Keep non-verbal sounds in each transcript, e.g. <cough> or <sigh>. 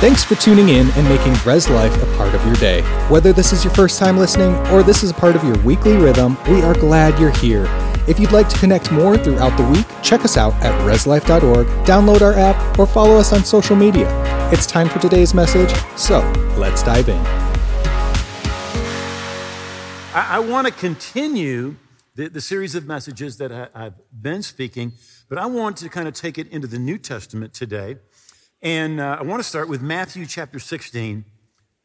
Thanks for tuning in and making Res Life a part of your day. Whether this is your first time listening or this is a part of your weekly rhythm, we are glad you're here. If you'd like to connect more throughout the week, check us out at reslife.org, download our app, or follow us on social media. It's time for today's message, so let's dive in. I, I want to continue the, the, series of messages that I, I've been speaking, but I want to kind of take it into the New Testament today. And uh, I want to start with Matthew chapter 16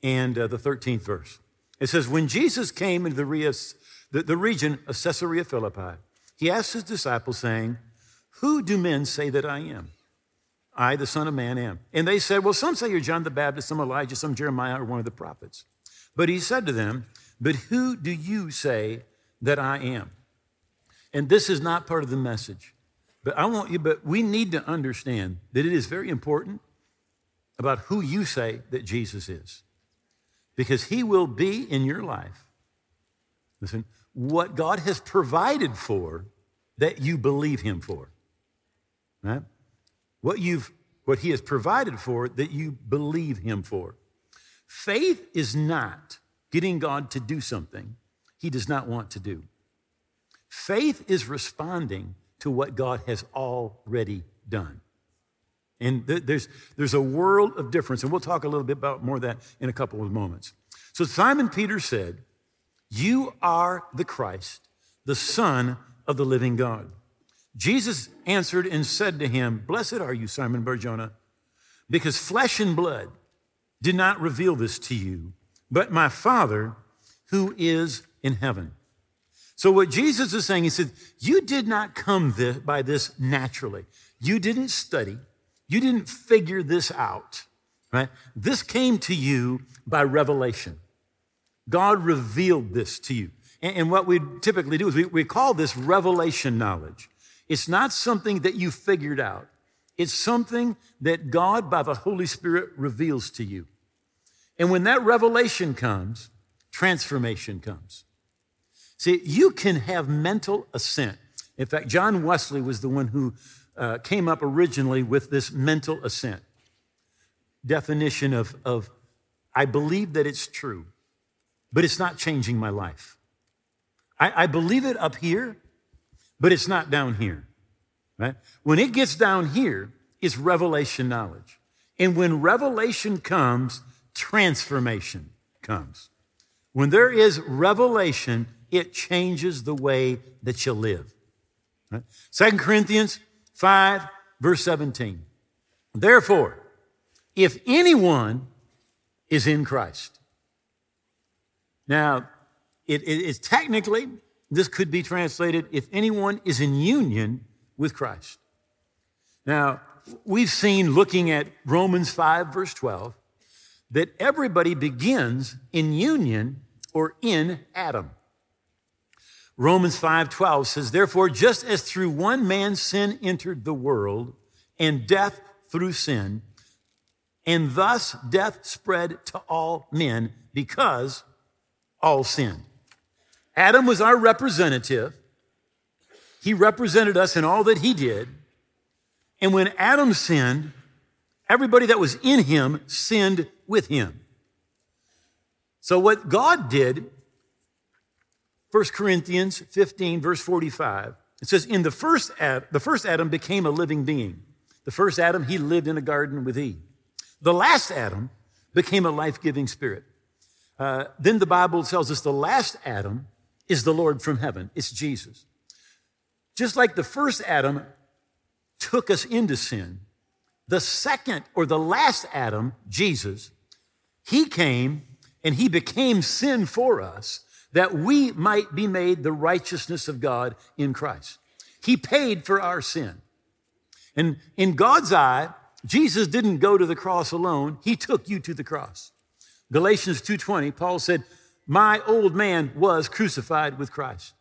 and uh, the 13th verse. It says, When Jesus came into the, the, the region of Caesarea Philippi, he asked his disciples, saying, Who do men say that I am? I, the Son of Man, am. And they said, Well, some say you're John the Baptist, some Elijah, some Jeremiah, or one of the prophets. But he said to them, But who do you say that I am? And this is not part of the message. But I want you, but we need to understand that it is very important about who you say that Jesus is. Because he will be in your life. Listen, what God has provided for that you believe him for. Right? What you've what he has provided for that you believe him for. Faith is not getting God to do something he does not want to do. Faith is responding to what God has already done. And th- there's, there's a world of difference, and we'll talk a little bit about more of that in a couple of moments. So Simon Peter said, You are the Christ, the Son of the living God. Jesus answered and said to him, Blessed are you, Simon Barjona, because flesh and blood did not reveal this to you, but my Father who is in heaven. So, what Jesus is saying, he said, You did not come this, by this naturally. You didn't study. You didn't figure this out, right? This came to you by revelation. God revealed this to you. And, and what we typically do is we, we call this revelation knowledge. It's not something that you figured out, it's something that God, by the Holy Spirit, reveals to you. And when that revelation comes, transformation comes. See, you can have mental assent. In fact, John Wesley was the one who uh, came up originally with this mental assent definition of, of I believe that it's true, but it's not changing my life. I, I believe it up here, but it's not down here. Right? When it gets down here, it's revelation knowledge. And when revelation comes, transformation comes. When there is revelation, it changes the way that you live. Right? Corinthians 5, verse 17. Therefore, if anyone is in Christ. Now, it is technically, this could be translated if anyone is in union with Christ. Now, we've seen looking at Romans 5, verse 12, that everybody begins in union or in Adam. Romans 5:12 says, "Therefore, just as through one man sin entered the world, and death through sin, and thus death spread to all men because all sinned." Adam was our representative. He represented us in all that he did. And when Adam sinned, everybody that was in him sinned with him. So what God did 1 Corinthians 15, verse 45. It says, In the first, Adam, the first Adam became a living being. The first Adam, he lived in a garden with Eve. The last Adam became a life giving spirit. Uh, then the Bible tells us the last Adam is the Lord from heaven, it's Jesus. Just like the first Adam took us into sin, the second or the last Adam, Jesus, he came and he became sin for us that we might be made the righteousness of God in Christ. He paid for our sin. And in God's eye, Jesus didn't go to the cross alone. He took you to the cross. Galatians 2:20, Paul said, "My old man was crucified with Christ."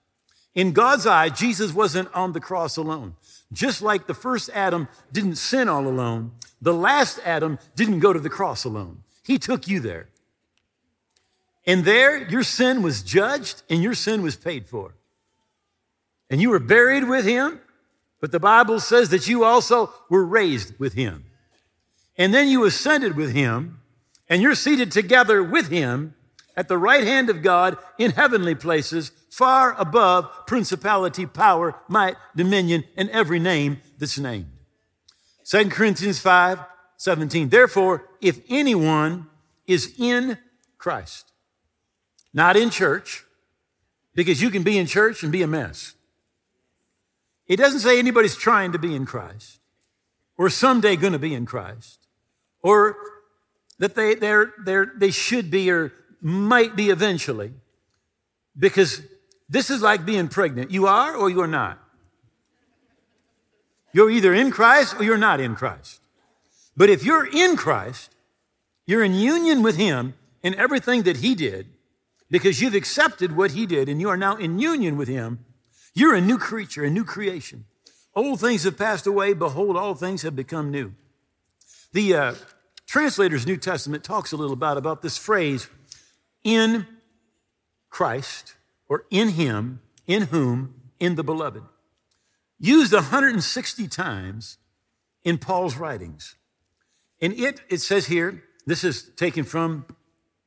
In God's eye, Jesus wasn't on the cross alone. Just like the first Adam didn't sin all alone, the last Adam didn't go to the cross alone. He took you there. And there, your sin was judged and your sin was paid for. And you were buried with him, but the Bible says that you also were raised with him. And then you ascended with him, and you're seated together with him at the right hand of God in heavenly places, far above principality, power, might, dominion, and every name that's named. 2 Corinthians 5 17. Therefore, if anyone is in Christ, not in church, because you can be in church and be a mess. It doesn't say anybody's trying to be in Christ or someday going to be in Christ or that they, they're, they're, they should be or might be eventually because this is like being pregnant. You are or you're not. You're either in Christ or you're not in Christ. But if you're in Christ, you're in union with Him in everything that He did because you've accepted what He did and you are now in union with Him. You're a new creature, a new creation. Old things have passed away. Behold, all things have become new. The uh, Translator's New Testament talks a little about, about this phrase, in Christ, or in Him, in whom, in the beloved. Used 160 times in Paul's writings. And it, it says here, this is taken from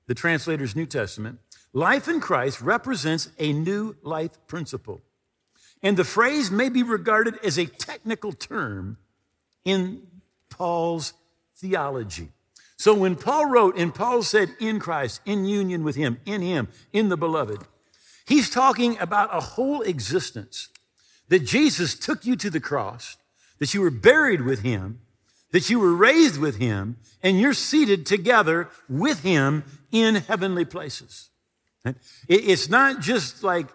the translator's New Testament, life in Christ represents a new life principle. And the phrase may be regarded as a technical term in Paul's theology. So when Paul wrote and Paul said in Christ, in union with him, in him, in the beloved, he's talking about a whole existence that Jesus took you to the cross, that you were buried with him, that you were raised with him and you're seated together with him in heavenly places. It's not just like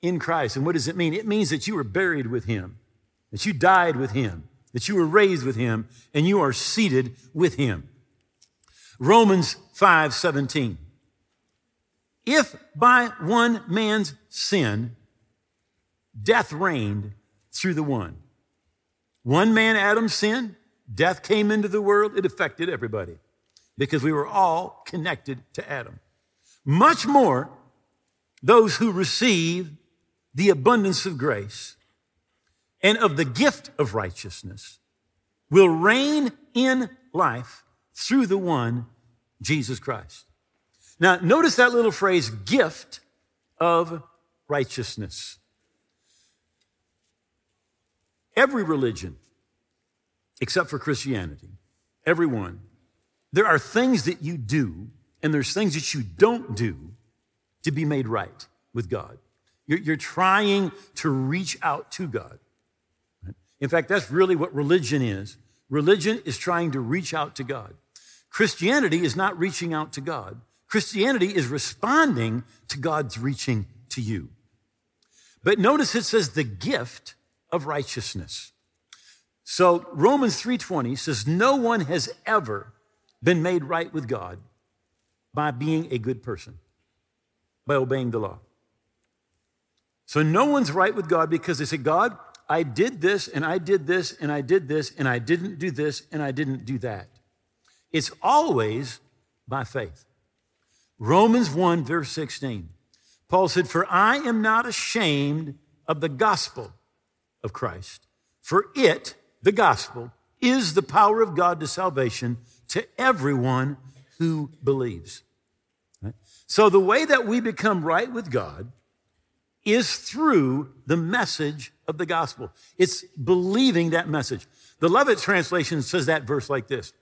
in Christ. And what does it mean? It means that you were buried with him, that you died with him, that you were raised with him, and you are seated with him. Romans 5 17. If by one man's sin death reigned through the one, one man, Adam's sin, Death came into the world, it affected everybody because we were all connected to Adam. Much more, those who receive the abundance of grace and of the gift of righteousness will reign in life through the one, Jesus Christ. Now, notice that little phrase, gift of righteousness. Every religion except for Christianity, everyone, there are things that you do and there's things that you don't do to be made right with God. You're, you're trying to reach out to God. In fact, that's really what religion is. Religion is trying to reach out to God. Christianity is not reaching out to God. Christianity is responding to God's reaching to you. But notice it says the gift of righteousness. So Romans 3:20 says no one has ever been made right with God by being a good person, by obeying the law. So no one's right with God because they say, God, I did this and I did this and I did this and I didn't do this and I didn't do that. It's always by faith. Romans 1, verse 16. Paul said, For I am not ashamed of the gospel of Christ, for it the gospel, is the power of God to salvation to everyone who believes. So the way that we become right with God is through the message of the gospel. It's believing that message. The Lovett translation says that verse like this.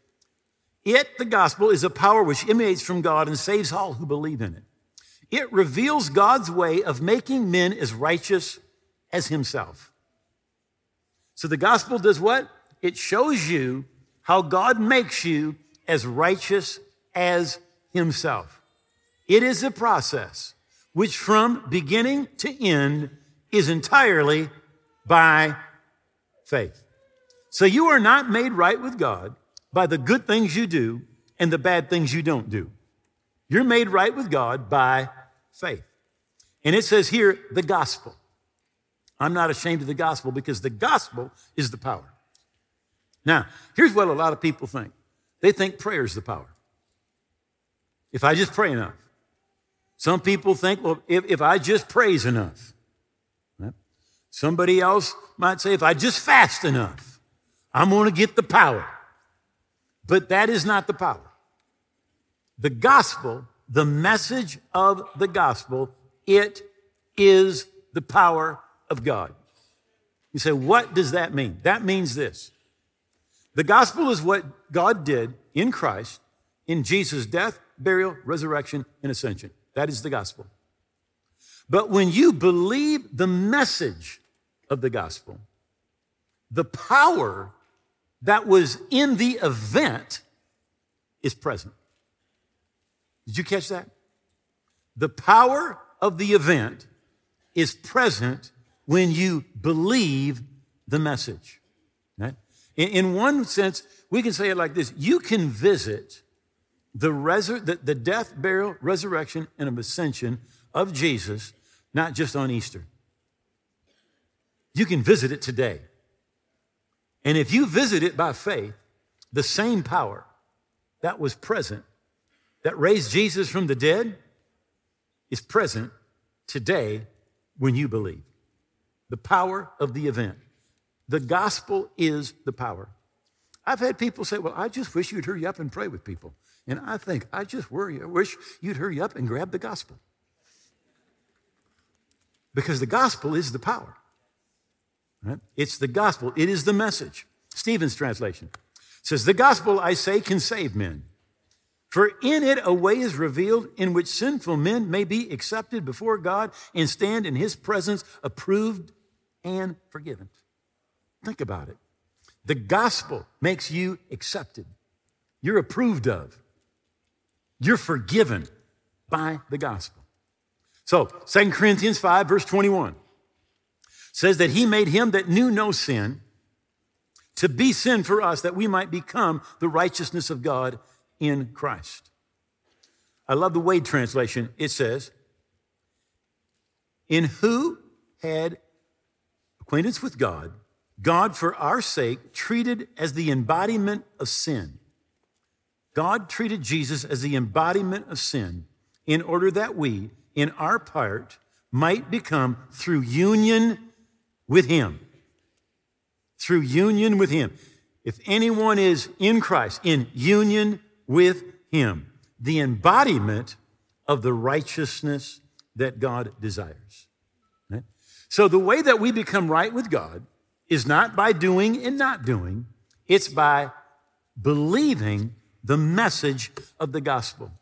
It, the gospel, is a power which emanates from God and saves all who believe in it. It reveals God's way of making men as righteous as himself. So the gospel does what? It shows you how God makes you as righteous as himself. It is a process which from beginning to end is entirely by faith. So you are not made right with God by the good things you do and the bad things you don't do. You're made right with God by faith. And it says here, the gospel. I'm not ashamed of the gospel because the gospel is the power. Now, here's what a lot of people think they think prayer is the power. If I just pray enough. Some people think, well, if, if I just praise enough. Somebody else might say, if I just fast enough, I'm going to get the power. but that is not the power. The gospel, the message of the gospel, it is the power of God. You say, what does that mean? That means this. The gospel is what God did in Christ in Jesus' death, burial, resurrection, and ascension. That is the gospel. But when you believe the message of the gospel, the power that was in the event is present. Did you catch that? The power of the event is present when you believe the message. Right? In, one sense, we can say it like this you can visit the, resur- the, the death, burial, resurrection, and ascension of Jesus, not just on Easter. You can visit it today. And if you visit it by faith, the same power that was present, that raised Jesus from the dead, is present today when you believe. The power of the event. The gospel is the power. I've had people say, Well, I just wish you'd hurry up and pray with people. And I think, I just worry, I wish you'd hurry up and grab the gospel. Because the gospel is the power. Right? It's the gospel, it is the message. Stephen's translation says, The gospel, I say, can save men. For in it a way is revealed in which sinful men may be accepted before God and stand in his presence approved and forgiven. Think about it. The gospel makes you accepted. You're approved of. You're forgiven by the gospel. So, 2 Corinthians 5, verse 21 says that he made him that knew no sin to be sin for us that we might become the righteousness of God in Christ. I love the Wade translation. It says, In who had acquaintance with God, God for our sake treated as the embodiment of sin. God treated Jesus as the embodiment of sin in order that we, in our part, might become through union with Him. Through union with Him. If anyone is in Christ, in union with Him, the embodiment of the righteousness that God desires. Right? So, the way that we become right with God is not by doing and not doing, it's by believing the message of the gospel.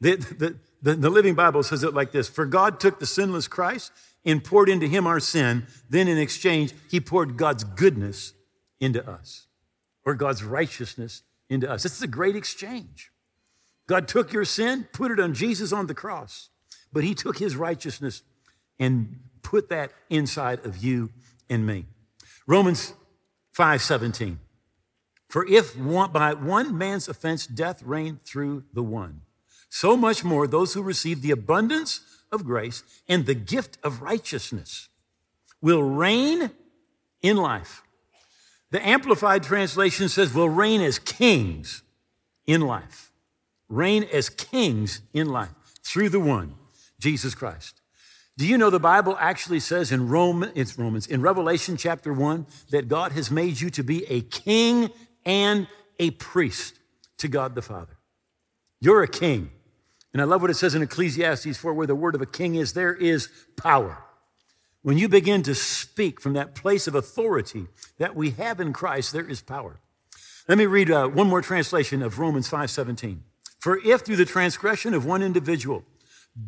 The, the, the, the, Living Bible says it like this For God took the sinless Christ and poured into him our sin, then in exchange, he poured God's goodness into us, or God's righteousness into us. This is a great exchange. God took your sin, put it on Jesus on the cross, but he took his righteousness and put that inside of you and me. Romans 5 17. For if one, by one man's offense death reigned through the one, so much more those who receive the abundance of grace and the gift of righteousness will reign in life the Amplified Translation says, will reign as kings in life. Reign as kings in life through the one, Jesus Christ. Do you know the Bible actually says in Rome, it's Romans, in Revelation chapter 1, that God has made you to be a king and a priest to God the Father. You're a king. And I love what it says in Ecclesiastes 4, where the word of a king is, there is power. When you begin to speak from that place of authority that we have in Christ, there is power. Let me read uh, one more translation of Romans 5:17. For if through the transgression of one individual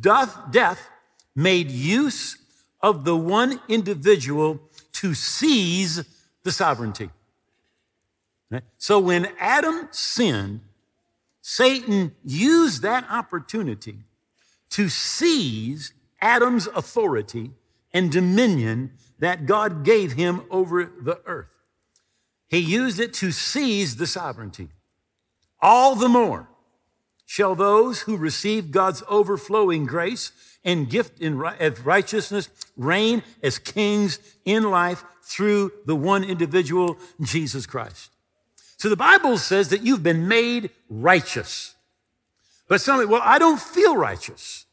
doth death made use of the one individual to seize the sovereignty. So when Adam sinned, Satan used that opportunity to seize Adam's authority and dominion that God gave him over the earth. He used it to seize the sovereignty. All the more shall those who receive God's overflowing grace and gift of righteousness reign as kings in life through the one individual, Jesus Christ. So the Bible says that you've been made righteous. But some, well, I don't feel righteous.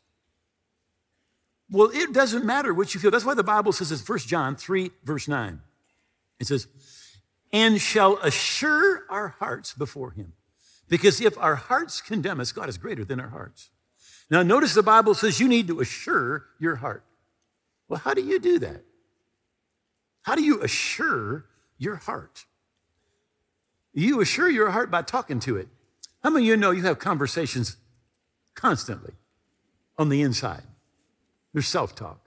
Well, it doesn't matter what you feel. That's why the Bible says in 1 John 3, verse 9. It says, and shall assure our hearts before him. Because if our hearts condemn us, God is greater than our hearts. Now, notice the Bible says you need to assure your heart. Well, how do you do that? How do you assure your heart? You assure your heart by talking to it. How many of you know you have conversations constantly on the inside? There's self talk.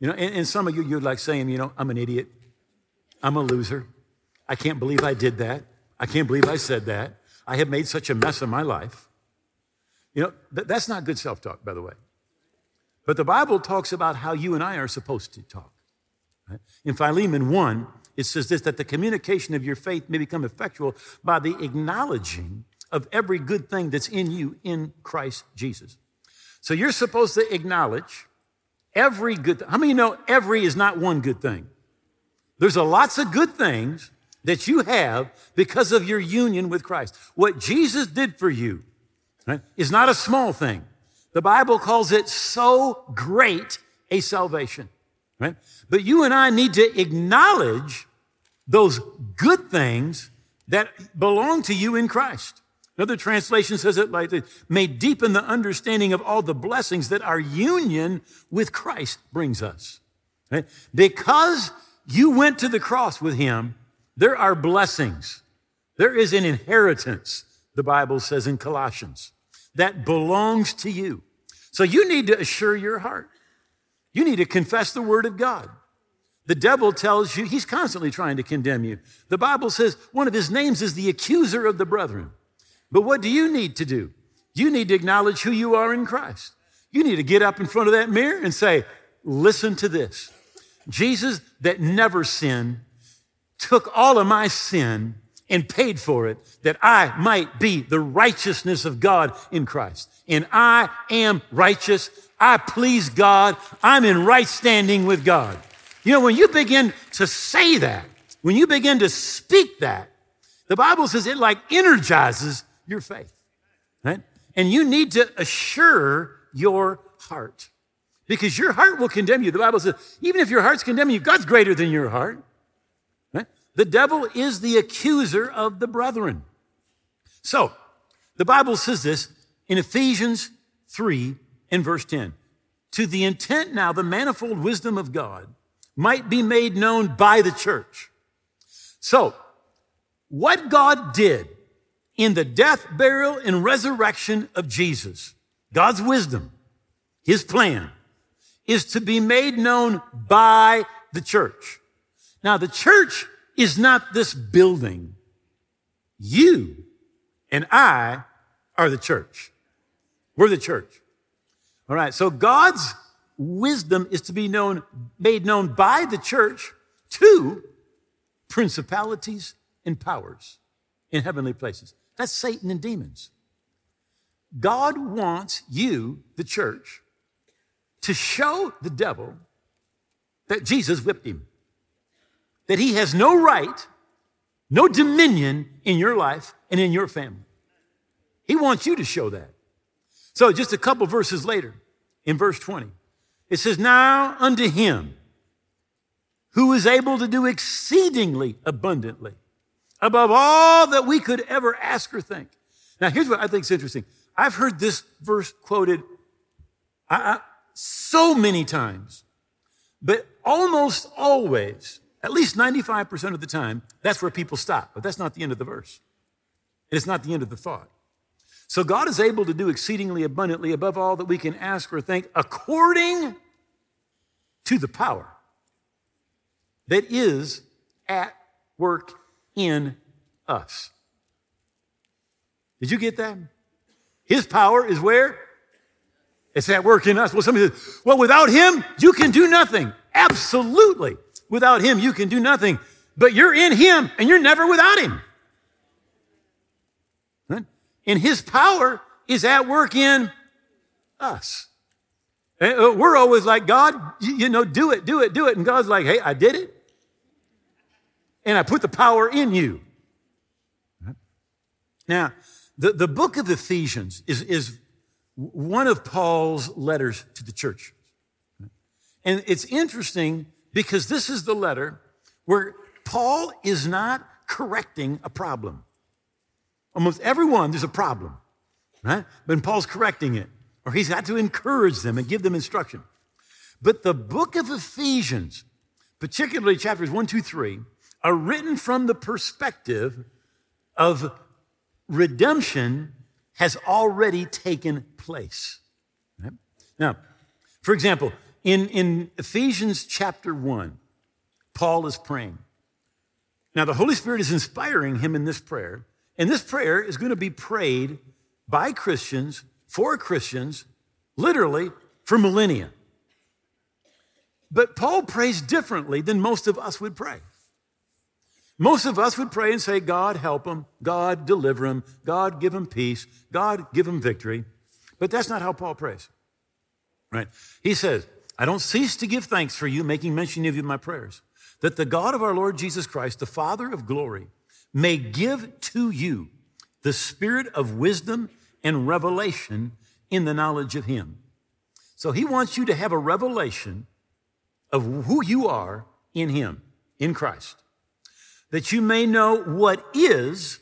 You know, and, and, some of you, you're like saying, you know, I'm an idiot. I'm a loser. I can't believe I did that. I can't believe I said that. I have made such a mess of my life. You know, th- that's not good self talk, by the way. But the Bible talks about how you and I are supposed to talk. Right? In Philemon 1, it says this that the communication of your faith may become effectual by the acknowledging of every good thing that's in you in Christ Jesus. So you're supposed to acknowledge every good. How many you know every is not one good thing? There's a lots of good things that you have because of your union with Christ. What Jesus did for you right, is not a small thing. The Bible calls it so great a salvation, right? But you and I need to acknowledge those good things that belong to you in Christ. Another translation says it like this may deepen the understanding of all the blessings that our union with Christ brings us. Right? Because you went to the cross with him, there are blessings. There is an inheritance, the Bible says in Colossians, that belongs to you. So you need to assure your heart. You need to confess the word of God. The devil tells you he's constantly trying to condemn you. The Bible says one of his names is the accuser of the brethren. But what do you need to do? You need to acknowledge who you are in Christ. You need to get up in front of that mirror and say, Listen to this. Jesus, that never sinned, took all of my sin and paid for it that I might be the righteousness of God in Christ. And I am righteous. I please God. I'm in right standing with God. You know, when you begin to say that, when you begin to speak that, the Bible says it like energizes your faith, right? And you need to assure your heart because your heart will condemn you. The Bible says, even if your heart's condemning you, God's greater than your heart. Right? The devil is the accuser of the brethren. So, the Bible says this in Ephesians 3 and verse 10. To the intent now, the manifold wisdom of God might be made known by the church. So, what God did in the death, burial, and resurrection of Jesus, God's wisdom, his plan, is to be made known by the church. Now, the church is not this building. You and I are the church. We're the church. All right. So God's wisdom is to be known, made known by the church to principalities and powers in heavenly places. That's Satan and demons. God wants you, the church, to show the devil that Jesus whipped him, that he has no right, no dominion in your life and in your family. He wants you to show that. So, just a couple verses later, in verse 20, it says, Now unto him who is able to do exceedingly abundantly above all that we could ever ask or think. Now, here's what I think is interesting. I've heard this verse quoted I, I, so many times, but almost always, at least 95% of the time, that's where people stop. But that's not the end of the verse. And it's not the end of the thought. So God is able to do exceedingly abundantly above all that we can ask or think according to the power that is at work in us. Did you get that? His power is where? It's at work in us. Well, somebody says, well, without him, you can do nothing. Absolutely. Without him, you can do nothing. But you're in him and you're never without him. And his power is at work in us. Uh, we're always like, God, you know, do it, do it, do it. And God's like, hey, I did it and I put the power in you. Now, the, the book of Ephesians is, is one of Paul's letters to the church. And it's interesting because this is the letter where Paul is not correcting a problem. Almost everyone, there's a problem, right? But Paul's correcting it, or he's got to encourage them and give them instruction. But the book of Ephesians, particularly chapters 1, 2, 3, are written from the perspective of redemption has already taken place. Right? Now, for example, in, in Ephesians chapter 1, Paul is praying. Now, the Holy Spirit is inspiring him in this prayer, and this prayer is going to be prayed by Christians, for Christians, literally for millennia. But Paul prays differently than most of us would pray. Most of us would pray and say, God help him, God deliver him, God give him peace, God give him victory. But that's not how Paul prays. Right? He says, I don't cease to give thanks for you, making mention of you in my prayers, that the God of our Lord Jesus Christ, the Father of glory, may give to you the spirit of wisdom and revelation in the knowledge of him. So he wants you to have a revelation of who you are in him, in Christ that you may know what is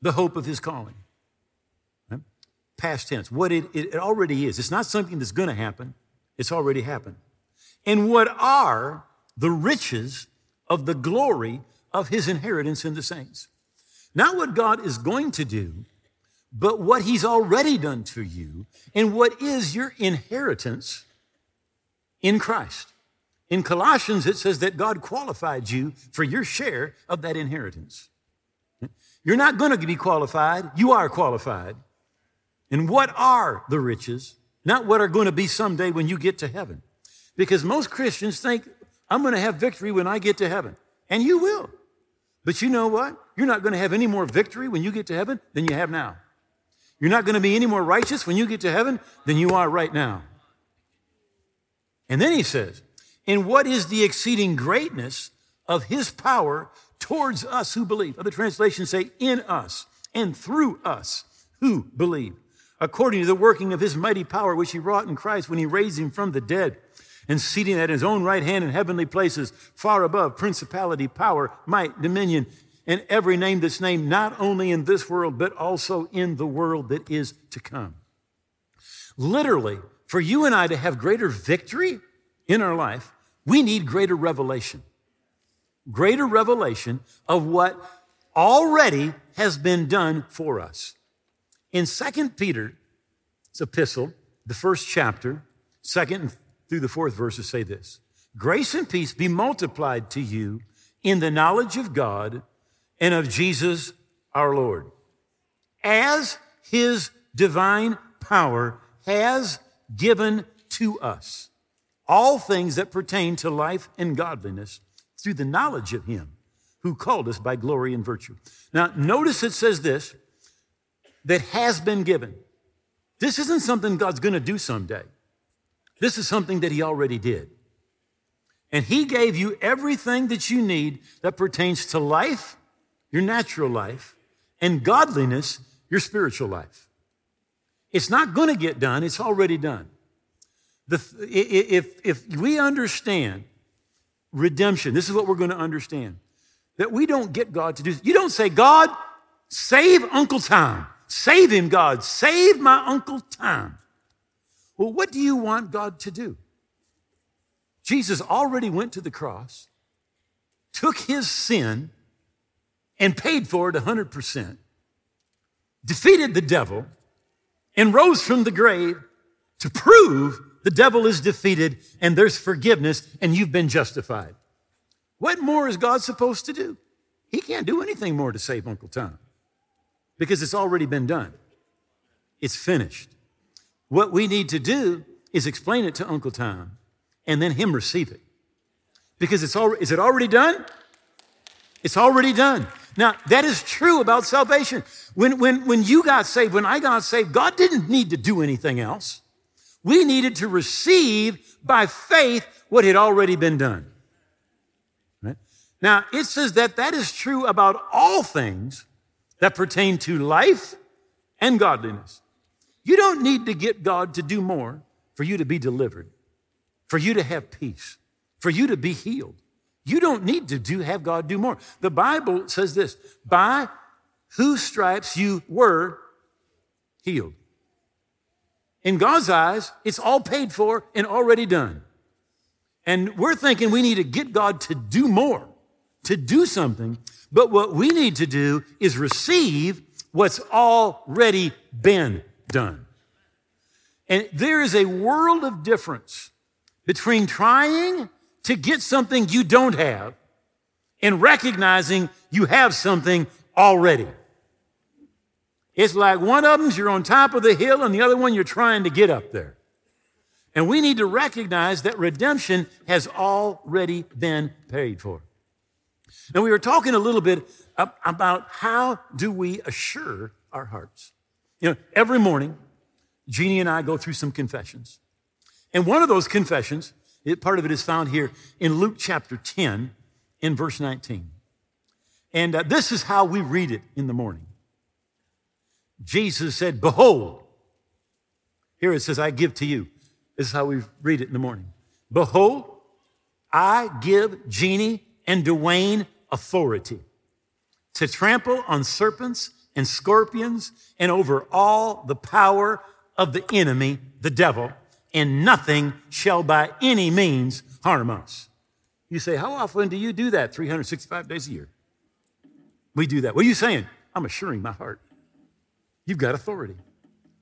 the hope of his calling. Past tense, what it, it already is. It's not something that's going to happen, it's already happened. And what are the riches of the glory of his inheritance in the saints? Not what God is going to do, but what he's already done to you and what is your inheritance in Christ. In Colossians, it says that God qualified you for your share of that inheritance. You're not going to be qualified, you are qualified. And what are the riches? Not what are going to be someday when you get to heaven. Because most Christians think, I'm going to have victory when I get to heaven. And you will. But you know what? You're not going to have any more victory when you get to heaven than you have now. You're not going to be any more righteous when you get to heaven than you are right now. And then he says, in what is the exceeding greatness of his power towards us who believe. Other translations say, in us and through us who believe, according to the working of his mighty power, which he wrought in Christ when he raised him from the dead and seating at his own right hand in heavenly places, far above principality, power, might, dominion, and every name that's named, not only in this world, but also in the world that is to come. Literally, for you and I to have greater victory in our life, we need greater revelation. Greater revelation of what already has been done for us. In Second Peter's epistle, the first chapter, second through the fourth verses say this Grace and peace be multiplied to you in the knowledge of God and of Jesus our Lord, as his divine power has given to us all things that pertain to life and godliness through the knowledge of him who called us by glory and virtue. Now, notice it says this that has been given. This isn't something God's going to do someday. This is something that he already did. And he gave you everything that you need that pertains to life, your natural life, and godliness, your spiritual life. It's not going to get done, it's already done. The, if, if we understand redemption, this is what we're going to understand that we don't get God to do. You don't say, God, save Uncle Tom. Save him, God. Save my Uncle Tom. Well, what do you want God to do? Jesus already went to the cross, took his sin, and paid for it 100%, defeated the devil, and rose from the grave to prove the devil is defeated and there's forgiveness and you've been justified. What more is God supposed to do? He can't do anything more to save Uncle Tom because it's already been done. It's finished. What we need to do is explain it to Uncle Tom and then him receive it. Because it's already, is it already done? It's already done. Now, that is true about salvation. When, when, when you got saved, when I got saved, God didn't need to do anything else. We needed to receive by faith what had already been done. Right? Now, it says that that is true about all things that pertain to life and godliness. You don't need to get God to do more for you to be delivered, for you to have peace, for you to be healed. You don't need to do, have God do more. The Bible says this by whose stripes you were healed. In God's eyes, it's all paid for and already done. And we're thinking we need to get God to do more, to do something. But what we need to do is receive what's already been done. And there is a world of difference between trying to get something you don't have and recognizing you have something already. It's like one of them's you're on top of the hill and the other one you're trying to get up there. And we need to recognize that redemption has already been paid for. And we were talking a little bit about how do we assure our hearts. You know, every morning, Jeannie and I go through some confessions. And one of those confessions, it, part of it is found here in Luke chapter 10 in verse 19. And uh, this is how we read it in the morning. Jesus said, Behold, here it says, I give to you. This is how we read it in the morning. Behold, I give Jeannie and Dwayne authority to trample on serpents and scorpions and over all the power of the enemy, the devil, and nothing shall by any means harm us. You say, How often do you do that? 365 days a year. We do that. What are you saying? I'm assuring my heart. You've got authority.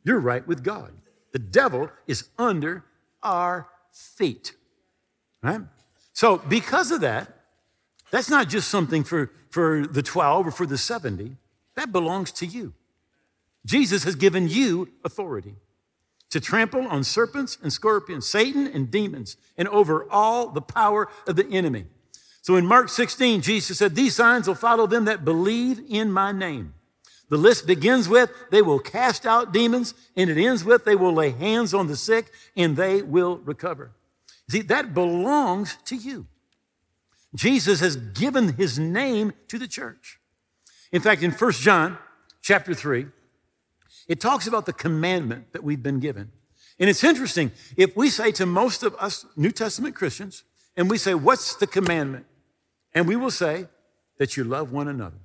You're right with God. The devil is under our feet. Right? So, because of that, that's not just something for, for the 12 or for the 70. That belongs to you. Jesus has given you authority to trample on serpents and scorpions, Satan and demons, and over all the power of the enemy. So in Mark 16, Jesus said, These signs will follow them that believe in my name. The list begins with, they will cast out demons, and it ends with, they will lay hands on the sick and they will recover. See, that belongs to you. Jesus has given his name to the church. In fact, in 1 John chapter 3, it talks about the commandment that we've been given. And it's interesting, if we say to most of us New Testament Christians, and we say, What's the commandment? And we will say that you love one another.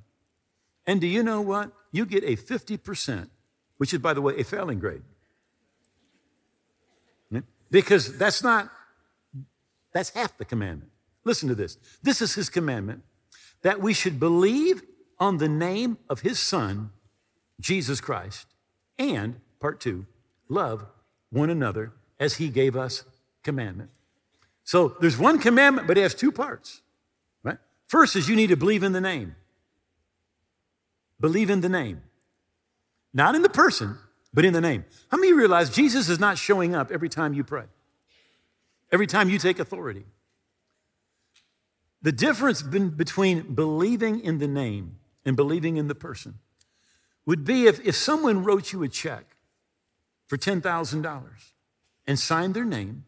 And do you know what? You get a 50%, which is, by the way, a failing grade. Because that's not, that's half the commandment. Listen to this. This is his commandment that we should believe on the name of his son, Jesus Christ, and, part two, love one another as he gave us commandment. So there's one commandment, but it has two parts. Right? First is you need to believe in the name. Believe in the name. Not in the person, but in the name. How many realize Jesus is not showing up every time you pray? Every time you take authority. The difference between believing in the name and believing in the person would be if, if someone wrote you a check for $10,000 and signed their name,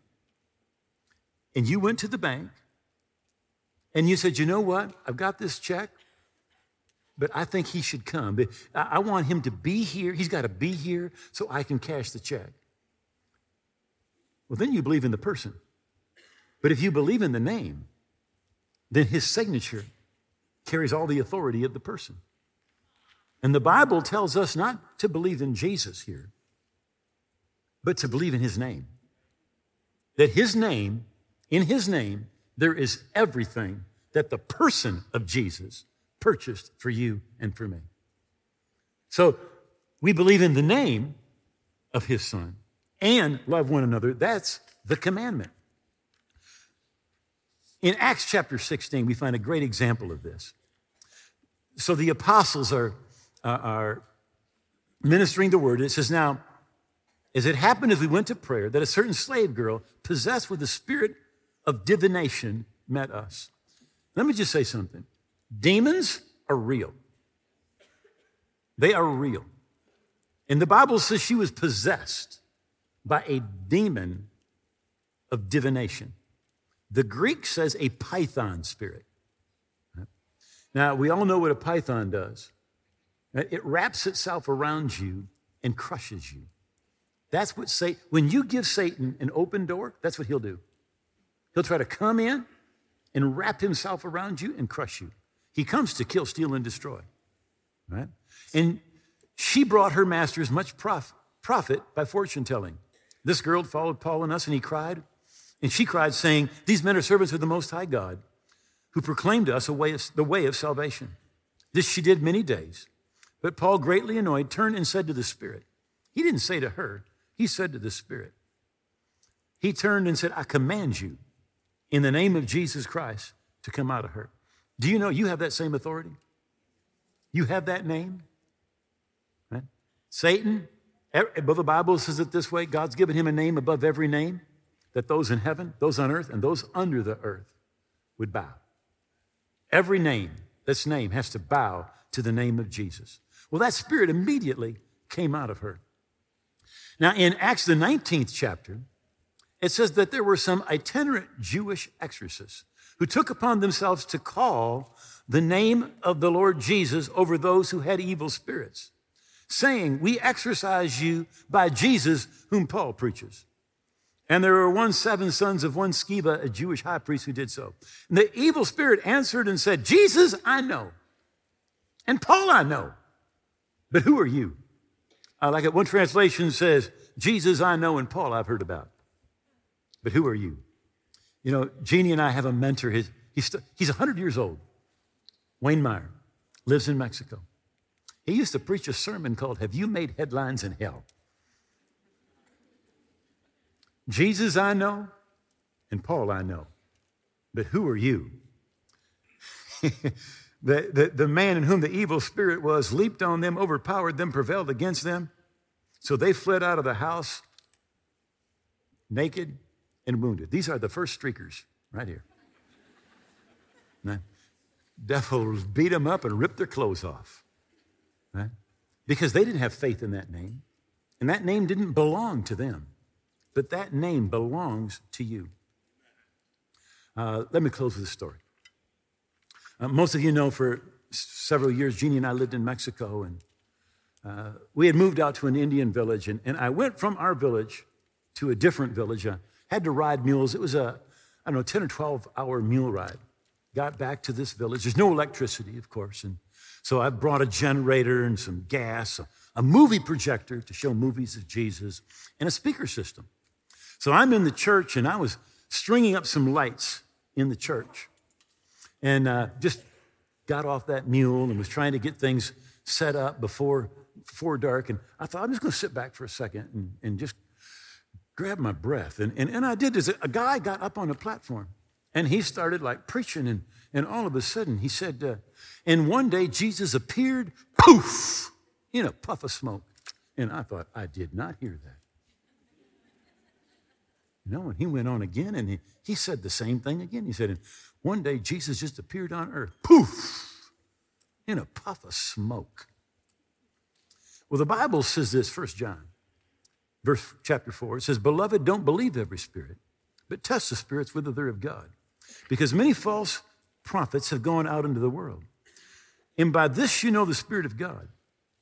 and you went to the bank and you said, You know what? I've got this check, but I think he should come. I want him to be here. He's got to be here so I can cash the check. Well, then you believe in the person. But if you believe in the name, then his signature carries all the authority of the person. And the Bible tells us not to believe in Jesus here, but to believe in his name. That his name, in his name, there is everything that the person of Jesus purchased for you and for me. So we believe in the name of his son and love one another. That's the commandment. In Acts chapter 16, we find a great example of this. So the apostles are uh, are ministering the word. It says, Now, as it happened as we went to prayer, that a certain slave girl possessed with the spirit of divination met us. Let me just say something demons are real, they are real. And the Bible says she was possessed by a demon of divination. The Greek says a python spirit. Now, we all know what a python does. It wraps itself around you and crushes you. That's what Satan, when you give Satan an open door, that's what he'll do. He'll try to come in and wrap himself around you and crush you. He comes to kill, steal, and destroy. right? And she brought her masters much prof- profit by fortune telling. This girl followed Paul and us, and he cried. And she cried, saying, These men are servants of the Most High God, who proclaimed to us way of, the way of salvation. This she did many days. But Paul, greatly annoyed, turned and said to the Spirit, He didn't say to her, he said to the Spirit, He turned and said, I command you, in the name of Jesus Christ, to come out of her. Do you know you have that same authority? You have that name? Right? Satan, eh, eh, above the Bible says it this way God's given him a name above every name, that those in heaven, those on earth, and those under the earth would bow. Every name that's named has to bow to the name of Jesus. Well, that spirit immediately came out of her. Now, in Acts, the 19th chapter, it says that there were some itinerant Jewish exorcists who took upon themselves to call the name of the Lord Jesus over those who had evil spirits, saying, We exorcise you by Jesus, whom Paul preaches. And there were one seven sons of one Sceva, a Jewish high priest, who did so. And the evil spirit answered and said, Jesus, I know. And Paul, I know. But who are you? I like it. One translation says, Jesus, I know, and Paul, I've heard about. But who are you? You know, Jeannie and I have a mentor. He's, he's, he's 100 years old. Wayne Meyer lives in Mexico. He used to preach a sermon called Have You Made Headlines in Hell? Jesus I know, and Paul I know. But who are you? <laughs> the, the, the man in whom the evil spirit was leaped on them, overpowered them, prevailed against them. So they fled out of the house naked and wounded. These are the first streakers right here. Right? Devils beat them up and ripped their clothes off. Right? Because they didn't have faith in that name. And that name didn't belong to them. But that name belongs to you. Uh, let me close with a story. Uh, most of you know for several years, Jeannie and I lived in Mexico, and uh, we had moved out to an Indian village. And, and I went from our village to a different village. I had to ride mules. It was a, I don't know, 10 or 12 hour mule ride. Got back to this village. There's no electricity, of course. And so I brought a generator and some gas, a, a movie projector to show movies of Jesus, and a speaker system. So I'm in the church and I was stringing up some lights in the church and uh, just got off that mule and was trying to get things set up before, before dark. And I thought, I'm just going to sit back for a second and, and just grab my breath. And, and, and I did this. A guy got up on a platform and he started like preaching. And, and all of a sudden he said, uh, and one day Jesus appeared, poof, in a puff of smoke. And I thought, I did not hear that. No, and he went on again and he, he said the same thing again. He said, one day Jesus just appeared on earth, poof, in a puff of smoke. Well, the Bible says this, First John, verse chapter 4. It says, Beloved, don't believe every spirit, but test the spirits whether they're of God. Because many false prophets have gone out into the world. And by this you know the Spirit of God.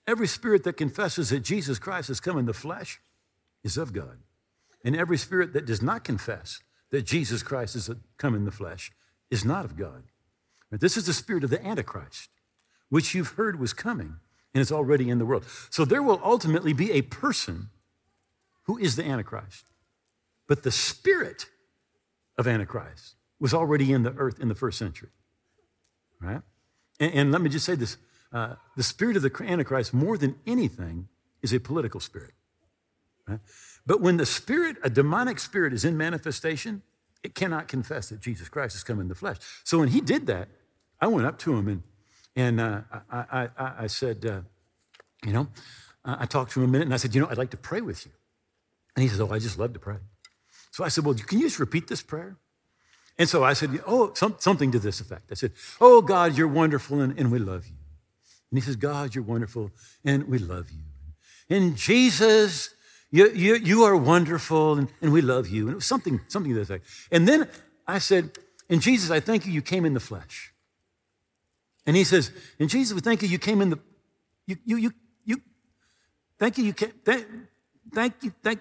Every spirit that confesses that Jesus Christ has come in the flesh is of God. And every spirit that does not confess that Jesus Christ has come in the flesh is not of God. This is the spirit of the Antichrist, which you've heard was coming and is already in the world. So there will ultimately be a person who is the Antichrist. But the spirit of Antichrist was already in the earth in the first century. Right? And, and let me just say this uh, the spirit of the Antichrist, more than anything, is a political spirit. Right? But when the spirit, a demonic spirit, is in manifestation, it cannot confess that Jesus Christ has come in the flesh. So when he did that, I went up to him and, and uh, I, I, I, said, uh, you know, I talked to him a minute and I said, you know, I'd like to pray with you. And he says, oh, I just love to pray. So I said, well, can you just repeat this prayer? And so I said, oh, some, something to this effect. I said, oh, God, you're wonderful and, and we love you. And he says, God, you're wonderful and we love you. And Jesus, you, you, you are wonderful and, and we love you. And it was something, something to that effect. And then I said, and Jesus, I thank you, you came in the flesh. And he says, and Jesus, we thank you, you came in the, you, you, you, you, thank you, you came, thank, thank you, thank,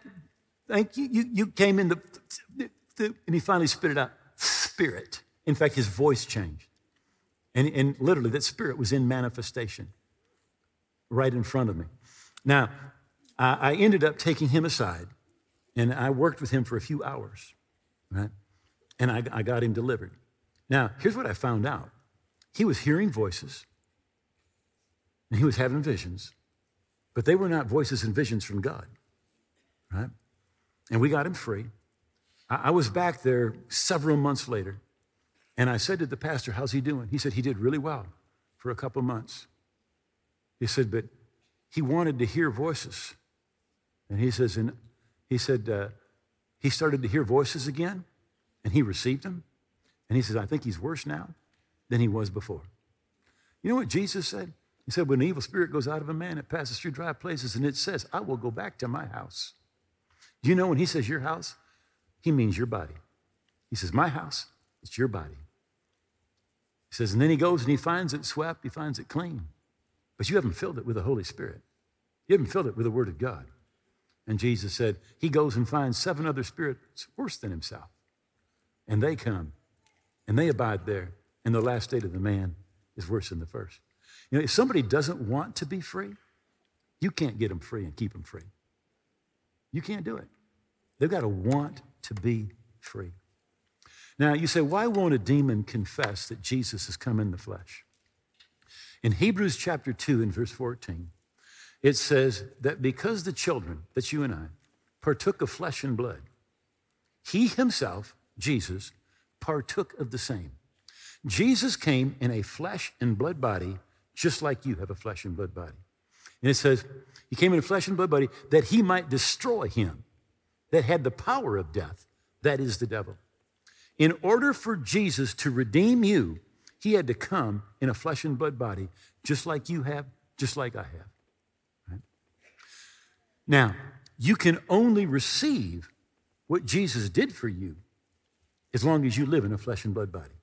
thank you, you, you came in the, the, and he finally spit it out, spirit. In fact, his voice changed. And, and literally, that spirit was in manifestation. right in front of me. Now, I, ended up taking him aside and I worked with him for a few hours, right? And I, I got him delivered. Now, here's what I found out he was hearing voices and he was having visions, but they were not voices and visions from God, right? And we got him free. I, I was back there several months later, and I said to the pastor, How's he doing? He said, He did really well for a couple months. He said, But he wanted to hear voices. And he says, and he said, uh, he started to hear voices again, and he received them. And he says, I think he's worse now than he was before. You know what Jesus said? He said, When an evil spirit goes out of a man, it passes through dry places, and it says, I will go back to my house. You know when he says your house, he means your body. He says, My house, it's your body. He says, and then he goes and he finds it swept, he finds it clean. But you haven't filled it with the Holy Spirit. You haven't filled it with the Word of God. And Jesus said, He goes and finds seven other spirits worse than himself. And they come and they abide there. And the last state of the man is worse than the first. You know, if somebody doesn't want to be free, you can't get them free and keep them free. You can't do it. They've got to want to be free. Now, you say, why won't a demon confess that Jesus has come in the flesh? In Hebrews chapter 2 and verse 14, it says that because the children, that's you and I, partook of flesh and blood, he himself, Jesus, partook of the same. Jesus came in a flesh and blood body, just like you have a flesh and blood body. And it says, He came in a flesh and blood body that He might destroy him that had the power of death, that is the devil. In order for Jesus to redeem you, He had to come in a flesh and blood body, just like you have, just like I have. Now, you can only receive what Jesus did for you as long as you live in a flesh and blood body.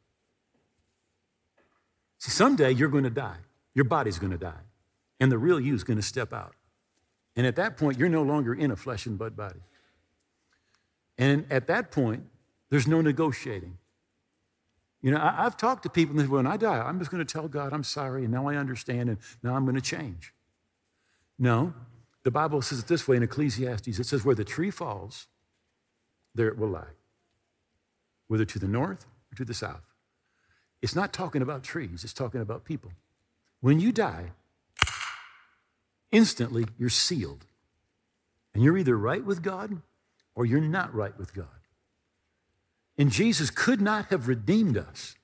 See, someday you're going to die. Your body's going to die. And the real you is going to step out. And at that point, you're no longer in a flesh and blood body. And at that point, there's no negotiating. You know, I, have talked to people and they say, when I die, I'm just going to tell God I'm sorry, and now I understand, and now I'm going to change. No, the Bible says it this way in Ecclesiastes it says, Where the tree falls, there it will lie, whether to the north or to the south. It's not talking about trees, it's talking about people. When you die, instantly you're sealed. And you're either right with God or you're not right with God. And Jesus could not have redeemed us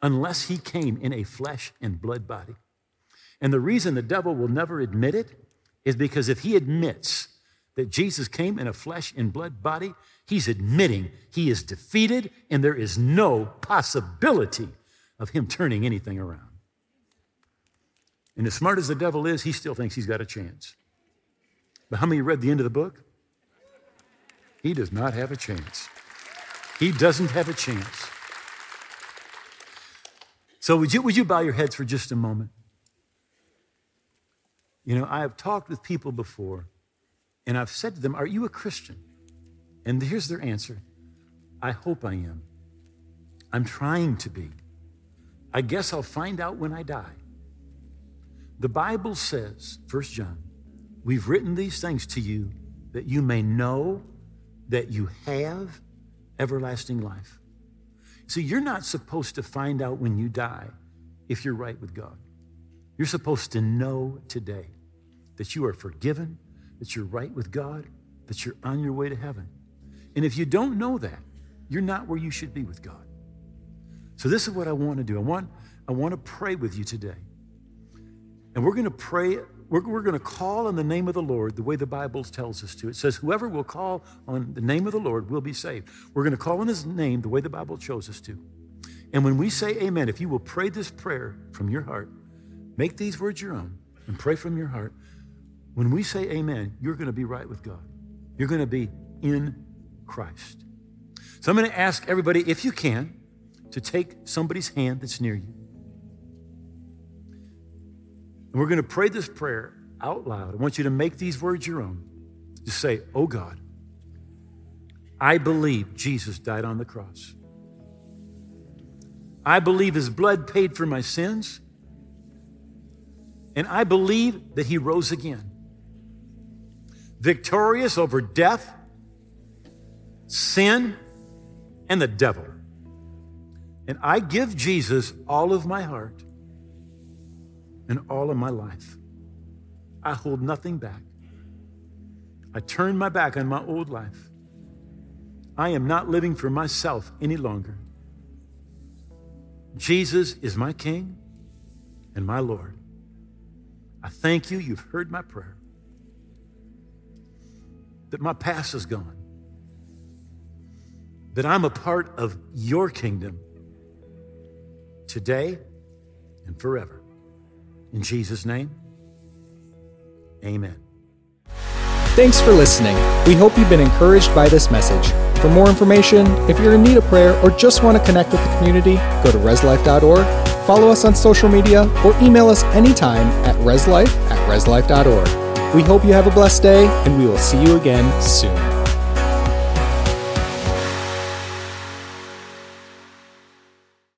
unless he came in a flesh and blood body. And the reason the devil will never admit it is because if he admits that Jesus came in a flesh and blood body, he's admitting he is defeated and there is no possibility of him turning anything around. And as smart as the devil is, he still thinks he's got a chance. But how many read the end of the book? He does not have a chance. He doesn't have a chance. So, would you, would you bow your heads for just a moment? You know, I have talked with people before, and I've said to them, Are you a Christian? And here's their answer I hope I am. I'm trying to be. I guess I'll find out when I die. The Bible says, 1 John, we've written these things to you that you may know that you have everlasting life. See, you're not supposed to find out when you die if you're right with God. You're supposed to know today that you are forgiven, that you're right with God, that you're on your way to heaven. And if you don't know that, you're not where you should be with God. So this is what I want to do. I want, I want to pray with you today. And we're going to pray, we're, we're going to call on the name of the Lord the way the Bible tells us to. It says, whoever will call on the name of the Lord will be saved. We're going to call on his name the way the Bible shows us to. And when we say amen, if you will pray this prayer from your heart, make these words your own and pray from your heart, when we say amen, you're going to be right with God. You're going to be in Christ. So I'm going to ask everybody, if you can, to take somebody's hand that's near you. And we're going to pray this prayer out loud. I want you to make these words your own. Just say, Oh God, I believe Jesus died on the cross. I believe his blood paid for my sins And I believe that he rose again, victorious over death, sin, and the devil. And I give Jesus all of my heart and all of my life. I hold nothing back. I turn my back on my old life. I am not living for myself any longer. Jesus is my King and my Lord. I thank you. You've heard my prayer. That my past is gone. That I'm a part of your kingdom today and forever. In Jesus' name, amen. Thanks for listening. We hope you've been encouraged by this message. For more information, if you're in need of prayer or just want to connect with the community, go to reslife.org, follow us on social media, or email us anytime at reslife at reslife.org. We hope you have a blessed day, and we will see you again soon.